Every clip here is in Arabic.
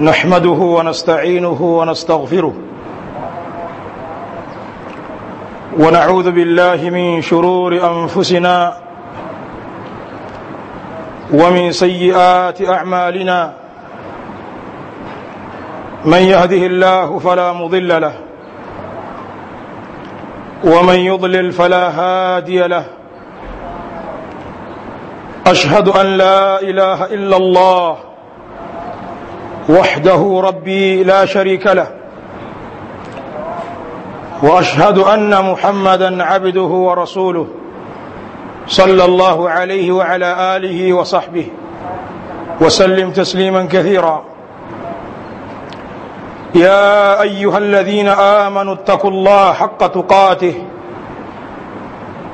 نحمده ونستعينه ونستغفره. ونعوذ بالله من شرور أنفسنا ومن سيئات أعمالنا. من يهده الله فلا مضل له ومن يضلل فلا هادي له. أشهد أن لا إله إلا الله وحده ربي لا شريك له. وأشهد أن محمدا عبده ورسوله صلى الله عليه وعلى آله وصحبه وسلم تسليما كثيرا. يا أيها الذين آمنوا اتقوا الله حق تقاته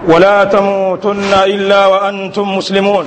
ولا تموتن إلا وأنتم مسلمون.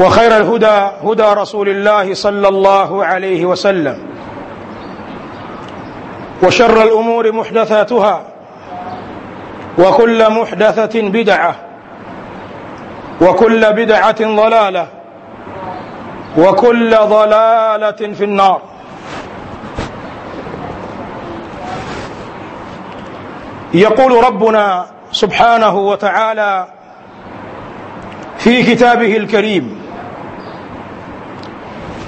وخير الهدى هدى رسول الله صلى الله عليه وسلم. وشر الأمور محدثاتها وكل محدثة بدعة وكل بدعة ضلالة وكل ضلالة في النار. يقول ربنا سبحانه وتعالى في كتابه الكريم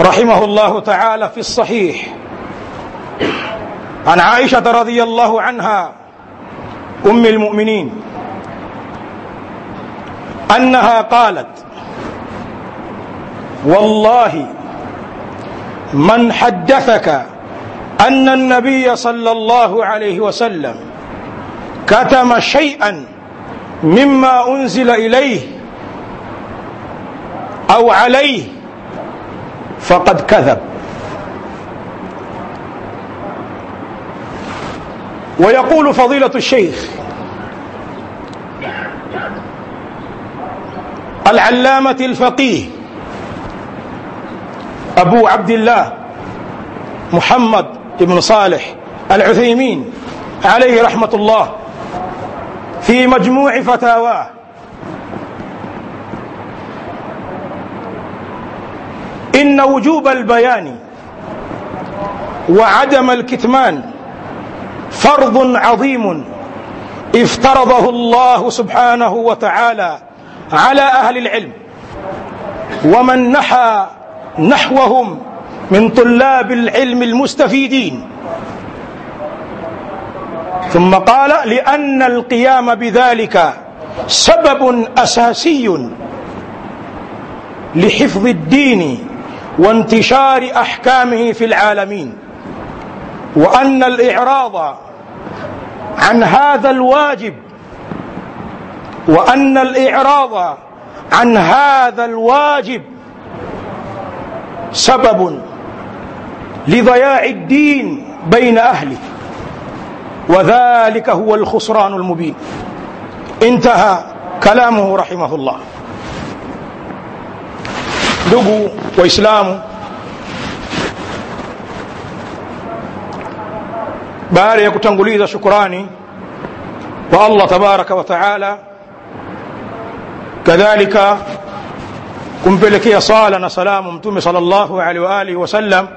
رحمه الله تعالى في الصحيح. عن عائشة رضي الله عنها أم المؤمنين أنها قالت والله من حدثك أن النبي صلى الله عليه وسلم كتم شيئا مما أنزل إليه أو عليه فقد كذب. ويقول فضيلة الشيخ العلامة الفقيه أبو عبد الله محمد بن صالح العثيمين عليه رحمة الله في مجموع فتاواه. إن وجوب البيان وعدم الكتمان فرض عظيم افترضه الله سبحانه وتعالى على أهل العلم. ومن نحى نحوهم من طلاب العلم المستفيدين. ثم قال لأن القيام بذلك سبب أساسي لحفظ الدين وانتشار أحكامه في العالمين وأن الإعراض عن هذا الواجب وأن الإعراض عن هذا الواجب سبب لضياع الدين بين أهله وذلك هو الخسران المبين. انتهى كلامه رحمه الله. Ndugu waislamu baada ya kutanguliza shukurani kwa allah tabaraka wa taala kadhalika kumpelekea sala na salamu mtume sal llahu alehi waalihi wasallam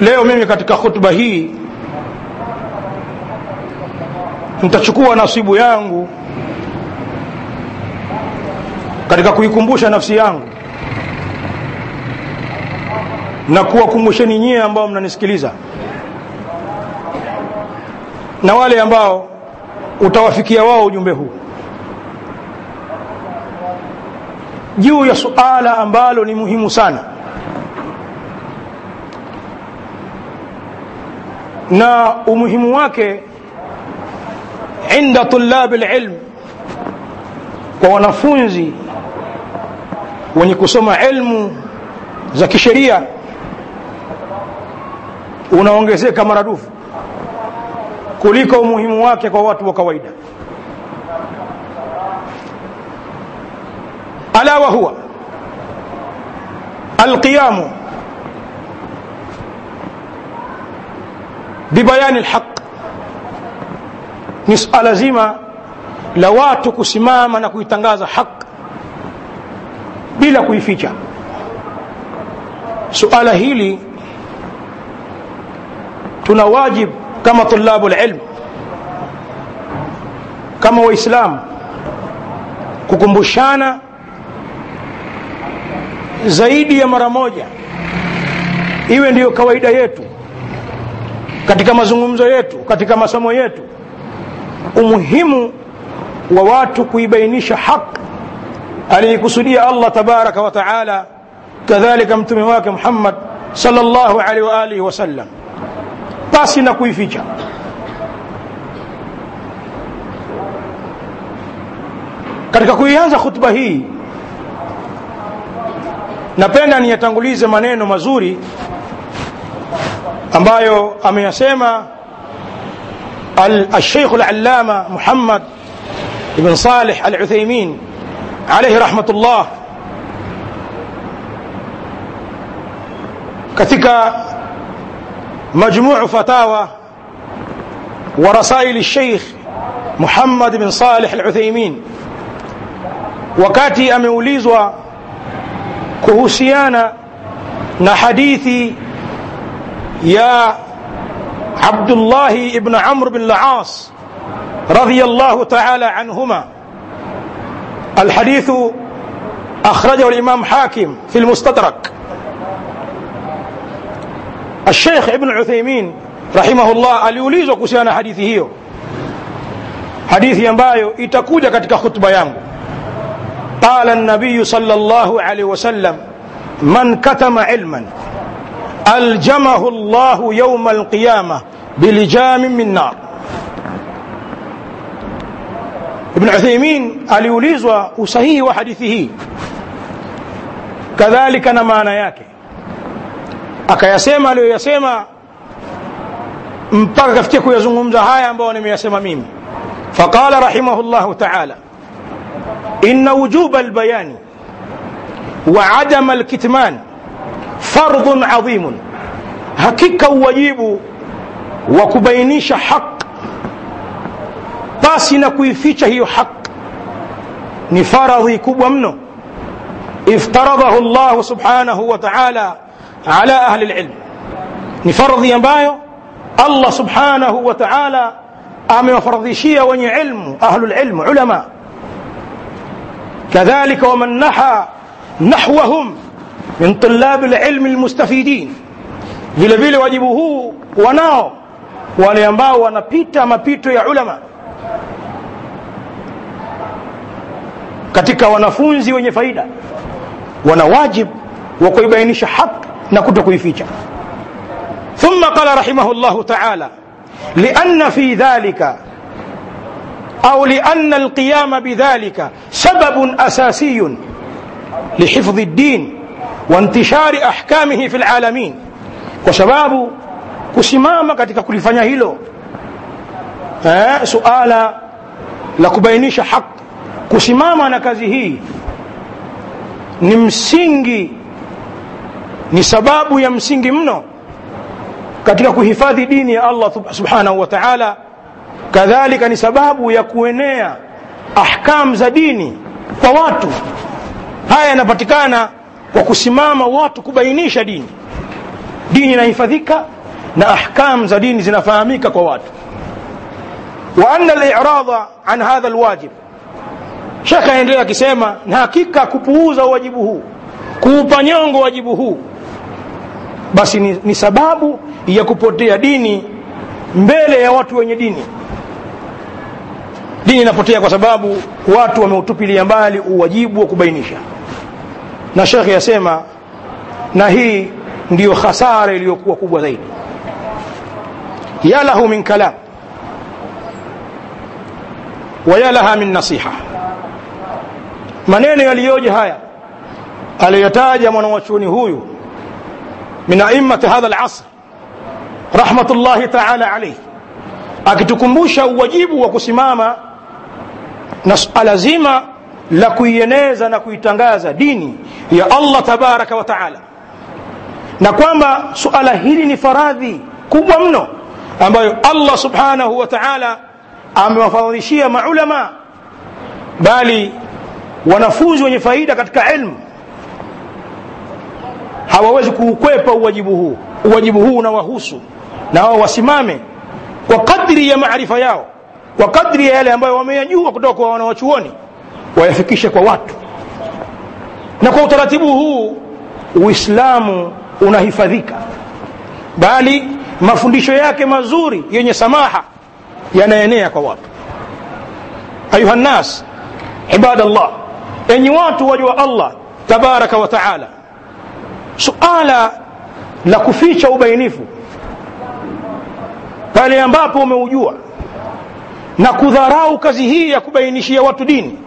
leo mimi katika khutba hii nitachukua nasibu yangu katika kuikumbusha nafsi yangu na kuwakumbusheni nyie ambao mnanisikiliza na wale ambao utawafikia wao ujumbe huu. Juu ya suala ambalo ni muhimu sana. Na umuhimu wake inda tulabi lilm kwa wanafunzi wenye kusoma elmu za kisheria unaongezeka maradufu kuliko umuhimu wake kwa watu wa kawaida. Ala wa huwa alqiyamu bibayani lhaq ni swala zima la watu kusimama na kuitangaza haq bila kuificha. Suala hili tuna wajib kama tulabu lilm kama waislamu kukumbushana zaidi ya mara moja. Iwe ndiyo kawaida yetu katika mazungumzo yetu katika masomo yetu umuhimu wa watu kuibainisha haq aliikusudia allah tabaraka wa taala kadhalika mtume wake muhammad sallallahu alaihi wa alihi wasallam pasi na kuificha katika kuianza khutba hii napenda niyatangulize maneno mazuri ambayo ameyasema الشيخ العلامة محمد بن صالح العثيمين عليه رحمة الله. katika مجموع فتاوى ورسائل الشيخ محمد بن صالح العثيمين. ameulizwa kuhusiana na hadithi ya عبد الله بن عمرو بن العاص رضي الله تعالى عنهما. الحديث أخرجه الإمام حاكم في المستدرك. الشيخ ابن عثيمين رحمه الله kuhusiana hadithi hiyo hadithi ambayo itakuja katika khutba yangu قال النبي صلى الله عليه وسلم من كتم علما ألجمه الله يوم القيامة بلجام من ابن عثيمين aliulizwa usahihi wa hadithi hii kadhalika na maana yake akayasema aliyoyasema mpaka kafikia kuyazungumza haya ambayo nimeyasema mimi faqala rahimahu llahu taala ina wujuba albayani wa adama alkitman fardhun adhimun hakika uwajibu wa kubainisha haq pasi na kuificha hiyo haq ni faradhi kubwa mno iftaradahu llahu subhanahu wa taala ala ahli lilm ni fardhi ambayo allah subhanahu wa taala amewafaradhishia wenye ilmu ahlu lilmu ulama kadhalika waman naha nahwahum min tulabi lilmi lmustafidin vile vile wajibu huu wanao wale ambao wanapita mapito ya ulama katika wanafunzi wenye faida wana wajib wa kuibainisha haq na kuto kuificha ثم قال رحمه الله تعالى لأن في ذلك أو لأن القيام بذلك سبب أساسي لحفظ الدين وانتشار أحكامه في العالمين وسباب kusimama katika kulifanya hilo eh, suala la kubainisha haq kusimama na kazi hii ni msingi ni sababu ya msingi mno katika kuhifadhi dini ya allah subhanahu wa taala. Kadhalika ni sababu ya kuenea ahkam za dini kwa watu. Haya yanapatikana kwa kusimama watu kubainisha dini. Dini inahifadhika na ahkam za dini zinafahamika kwa watu. Wa anna liradha an hadha lwajib shekhe anaendelea akisema na hakika kupuuza uwajibu huu kuupa nyongo wajibu huu basi ni, ni sababu ya kupotea dini mbele ya watu wenye dini. Dini inapotea kwa sababu watu wameutupilia mbali uwajibu wa kubainisha. Na shekhe yasema na hii ndiyo khasara iliyokuwa kubwa zaidi. Ya lahu min kalam wa ya laha min nasiha maneno yaliyoje haya aliyotaja mwanawachuoni huyu min aimmati hadha lasr rahmatullahi taala alaihi akitukumbusha uwajibu wa kusimama na suala zima la kuieneza na kuitangaza dini ya allah tabaraka wa taala na kwamba suala hili ni faradhi kubwa mno ambayo allah subhanahu wa taala amewafadhilishia maulama bali wanafunzi wenye faida katika ilmu hawawezi kuukwepa uwajibu huu. Uwajibu huu unawahusu na wao wasimame kwa kadri ya maarifa yao kwa kadri ya yale ambayo wameyajua kutoka kwa wanawachuoni wayafikishe kwa watu. Na kwa utaratibu huu uislamu unahifadhika bali mafundisho yake mazuri yenye samaha yanaenea kwa watu. Ayuha nnas ibadallah enyi watu wajua allah tabaraka wa taala. Suala la kuficha ubainifu. Pale ambapo umeujua na kudharau kazi hii ya kubainishia watu dini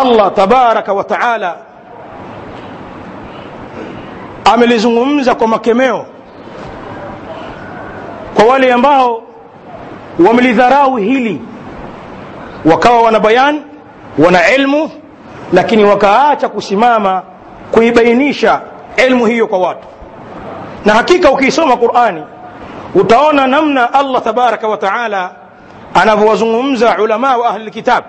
allah tabaraka wa taala amelizungumza kwa makemeo kwa wale ambao wamelidharau hili wakawa wana bayan wana ilmu lakini wakaacha kusimama kuibainisha elmu hiyo kwa watu. Na hakika ukiisoma qurani utaona namna allah tabaraka wa taala anavyowazungumza ulama wa ahli lkitab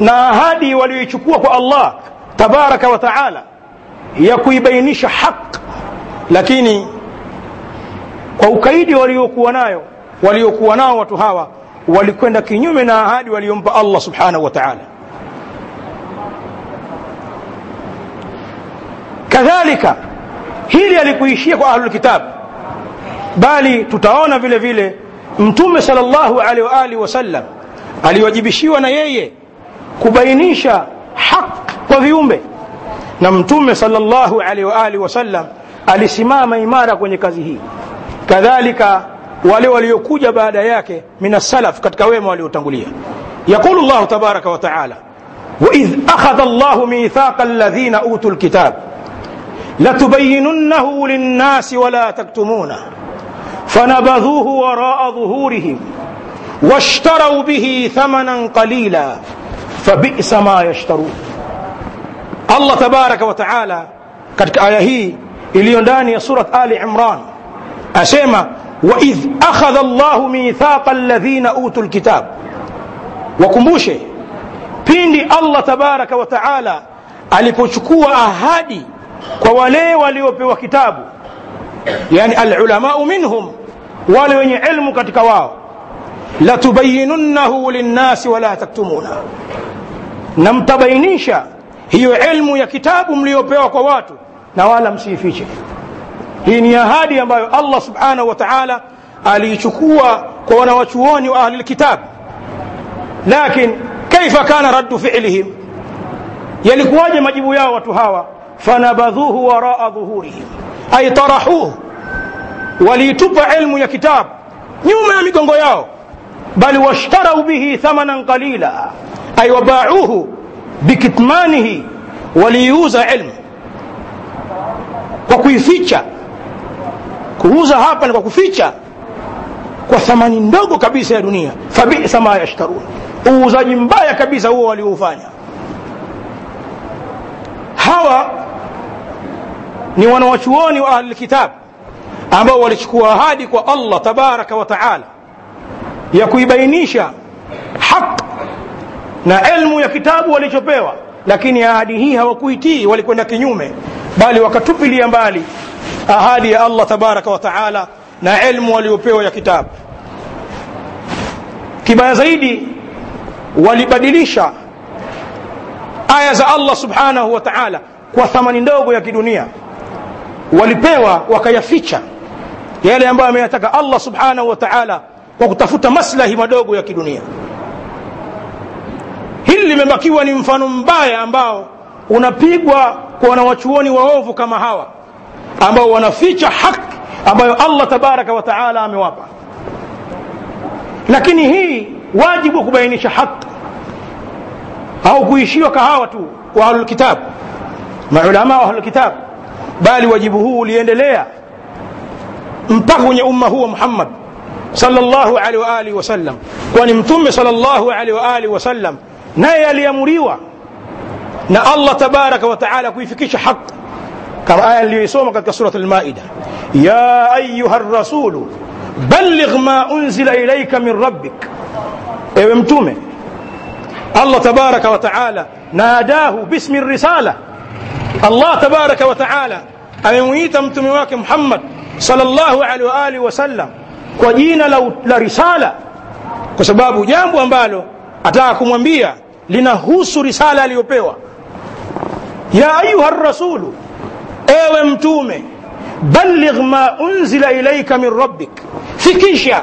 na ahadi walioichukua kwa allah tabaraka wa taala ya kuibainisha haq lakini kwa ukaidi waliokuwa nayo waliokuwa nao watu hawa walikwenda kinyume na ahadi waliompa allah subhanahu wa taala kadhalika hili alikuishia kwa ahlulkitab bali tutaona vile vile mtume sal llahu alehi waalihi wasallam aliwajibishiwa na yeye kubainisha haq kwa viumbe na mtume sal llahu alehi waalihi wasallam alisimama imara kwenye kazi hii kadhalika wale waliokuja baada yake min assalaf katika wema waliotangulia yaqulu llahu tabaraka wa taala waidh akhadha llahu mithaqa alladhina utu lkitab لتبيننه للناس ولا تكتمونه. فنبذوه وراء ظهورهم واشتروا به ثمنا قليلا فبئس ما يشترون. الله تبارك وتعالى قد آية اليوم داني سورة آل عمران. أسيما وإذ أخذ الله ميثاق الذين أوتوا الكتاب. وكموشه بين الله تبارك وتعالى ألي أهادي kwa wale waliopewa kitabu yani alulamau minhum wale wenye ilmu katika wao latubayinunnahu linnasi wala taktumuna. Na mtabainisha hiyo ilmu ya kitabu mliopewa kwa watu na wala msiifiche. Hii ni ahadi ambayo allah subhanahu wa taala aliichukua kwa wanawachuoni wa ahli lkitab lakin kaifa kana raddu filihim? Yalikuwaje majibu yao watu hawa فنبذوه وراء ظهورهم. أي طرحوه. وليتب علم يا كتاب. يوم أمكم قياه بل واشتروا به ثمنا قليلا. أي وباعوه بكتمانه وليوز علم. وكوي فيتشا كوزا هابا وكوي فيتشا وثمن ندوغ كبيس يا دنيا. فبئس ما يشترون. ووزا جمبايا كبيس هو وليوفانيا هوا ni wanawachuoni wa ahlilkitab ambao walichukua ahadi kwa allah tabaraka wa taala ya kuibainisha haq na elmu ya kitabu walichopewa lakini ahadi hii hawakuitii walikwenda kinyume bali wakatupilia mbali ahadi ya allah tabaraka wa taala na elmu waliopewa ya kitabu kibaya zaidi walibadilisha aya za allah subhanahu wa taala kwa thamani ndogo ya kidunia walipewa wakayaficha yale ambayo ameyataka allah subhanahu wa taala kwa kutafuta maslahi madogo ya kidunia. Hili limebakiwa ni mfano mbaya ambao unapigwa kwa wanawachuoni waovu kama hawa ambao wanaficha haki ambayo allah tabaraka wa taala amewapa. Lakini hii wajibu wa kubainisha haki. Au kuishiwa kahawa tu wa ahlulkitab maulama wa ahlulkitab bali wajibu huu uliendelea mpaka kwenye umma huu wa muhammad sallallahu alaihi wa alihi wasallam kwani mtume sallallahu alaihi wa alihi wasallam naye aliamuriwa na allah tabaraka wa taala kuifikisha haki kama aya niliyoisoma katika surat almaida ya ayuha rasulu balligh ma unzila ilaika min rabbik ewe mtume allah tabaraka wa taala nadahu bismi risala الله تبارك وتعالى. أمويت متمواك محمد صلى الله عليه وآله وسلم. وجينا لو لرسالة. كسباب جامب أمبالو أتاكم أنبيا لنهوس رسالة ليوبيوا. يا أيها الرسول أيوة متومي بلغ ما أنزل إليك من ربك. في كيشا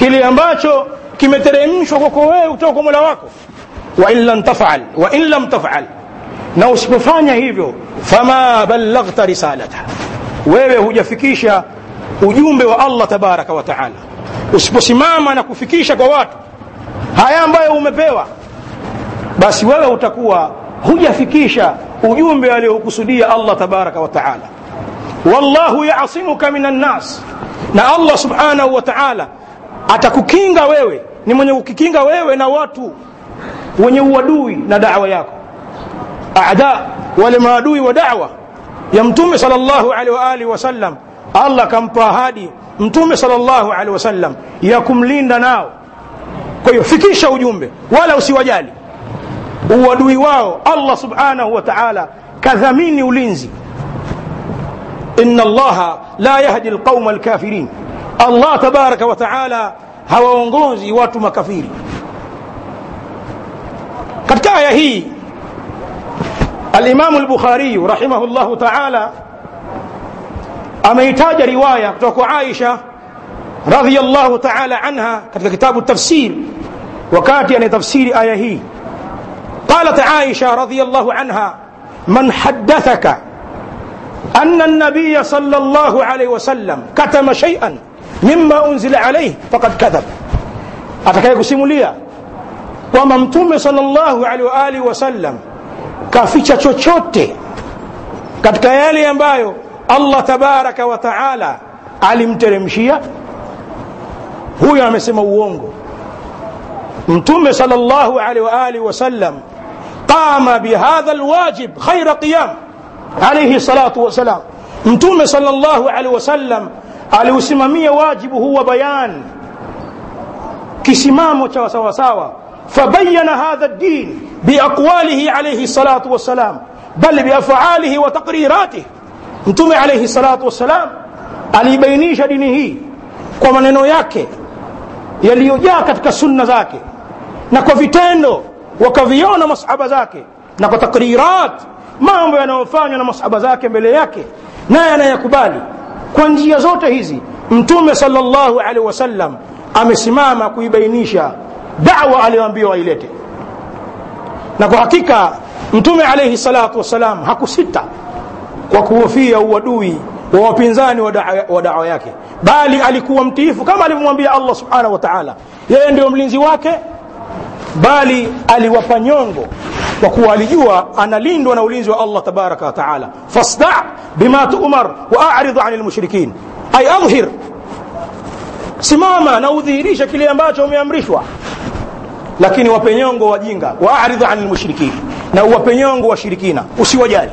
كلي أمباتشو. كما ترى وتوكو ملاواكو. وإن لم تفعل. وإن لم تفعل. Na usipofanya hivyo fama ballaghta risalata. Wewe hujafikisha ujumbe wa allah tabaraka wa taala. Usiposimama na kufikisha kwa watu haya ambayo umepewa basi wewe utakuwa hujafikisha ujumbe aliokusudia allah tabaraka wa taala. Wallahu yasimuka min annas na allah subhanahu wa taala atakukinga wewe ni mwenye kukikinga wewe na watu wenye uadui na dawa yako أعداء ولمادوي ودعوة. يمتم صلى الله عليه وآله وسلم. الله كم فاهدي متم صلى الله عليه وسلم. يكم لينداناو كي فكيش أجومبه ولا وسي وجالي ودوي واو. الله سبحانه وتعالى. كذمين ولينزي إن الله لا يهدي القوم الكافرين. الله تبارك وتعالى هو انغوزي واتو مكافيري katika aya الإمام البخاري رحمه الله تعالى اميتاج رواية توك عائشة رضي الله تعالى عنها كتاب التفسير وكاتي يعني تفسير آية قالت عائشة رضي الله عنها من حدثك أن النبي صلى الله عليه وسلم كتم شيئا مما أنزل عليه فقد كذب. اتكيك سيموليا ومن تم صلى الله عليه وآله وسلم kaficha chochote katika yale ambayo Allah tabaraka wa taala alimteremshia huyo amesema uongo mtume sallallahu alaihi wa alihi wasallam qama bihadha alwajib khaira qiyam alayhi salatu wasalam mtume sallallahu alaihi wasallam aliusimamia wajibu huu wa bayan kisimamo cha sawasawa fabayana hadha ddin alayhi salatu wassalam bal biafalihi wa taqriratih mtume alayhi salatu wassalam aliibainisha dini hii kwa maneno yake yaliyojaa katika sunna zake na kwa vitendo wakaviona masahaba zake na kwa takrirat mambo yanayofanywa na masahaba zake mbele yake naye anayakubali kwa njia zote hizi mtume sallallahu alaihi wasallam amesimama kuibainisha dawa aliyoambiwa ailete na kwa hakika mtume alaihi salatu wassalam hakusita kwa kuhofia uadui wa wapinzani wa dawa yake bali alikuwa mtiifu kama alivyomwambia allah subhanahu wa taala yeye ndio mlinzi wake bali aliwapa nyongo kwa kuwa alijua analindwa na ulinzi wa allah tabaraka wa taala fasda bima tu'mar wa a'rid 'anil mushrikin ay adhhir simama na udhihirishe kile ambacho umeamrishwa lakini wape nyongo wajinga wa a'rid 'anil mushrikin na uwape nyongo washirikina usiwajali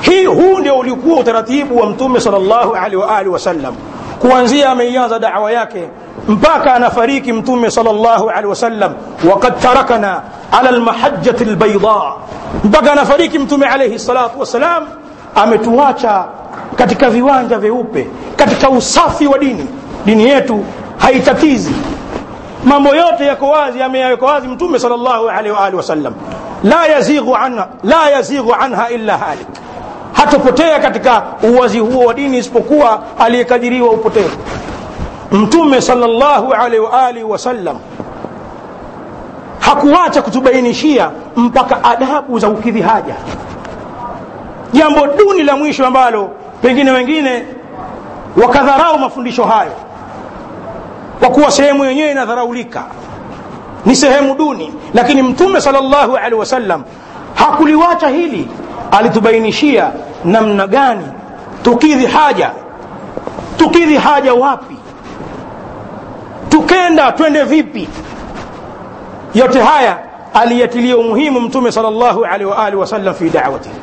hii huu ndio ulikuwa utaratibu wa mtume salllahu alaihi waalihi wasallam kuanzia ameianza dawa yake mpaka anafariki mtume salllahu alaihi wasallam wakad tarakana ala lmahajati lbaida mpaka anafariki mtume alaihi salatu wassalam ametuacha katika viwanja vyeupe katika usafi wa dini dini yetu haitatizi mambo yote yako wazi yameyaweka wazi mtume salllahu alaihi waalihi wasallam. La yazighu anha, la yazighu anha illa halik. Hatopotea katika uwazi huo wa dini isipokuwa aliyekadiriwa upotevu mtume sallallahu alaihi waalihi wasallam hakuacha kutubainishia mpaka adabu za kukidhi haja. Jambo duni la mwisho ambalo pengine wengine wakadharau mafundisho hayo kwa kuwa sehemu yenyewe inadharaulika. Ni sehemu duni. Lakini mtume salllahu alehi wasallam hakuliwacha hili. Alitubainishia namna gani? Tukidhi haja. Tukidhi haja wapi? Tukenda twende vipi? Yote haya aliyatilia umuhimu mtume salllahu alehi waalihi wasallam fi dawatihi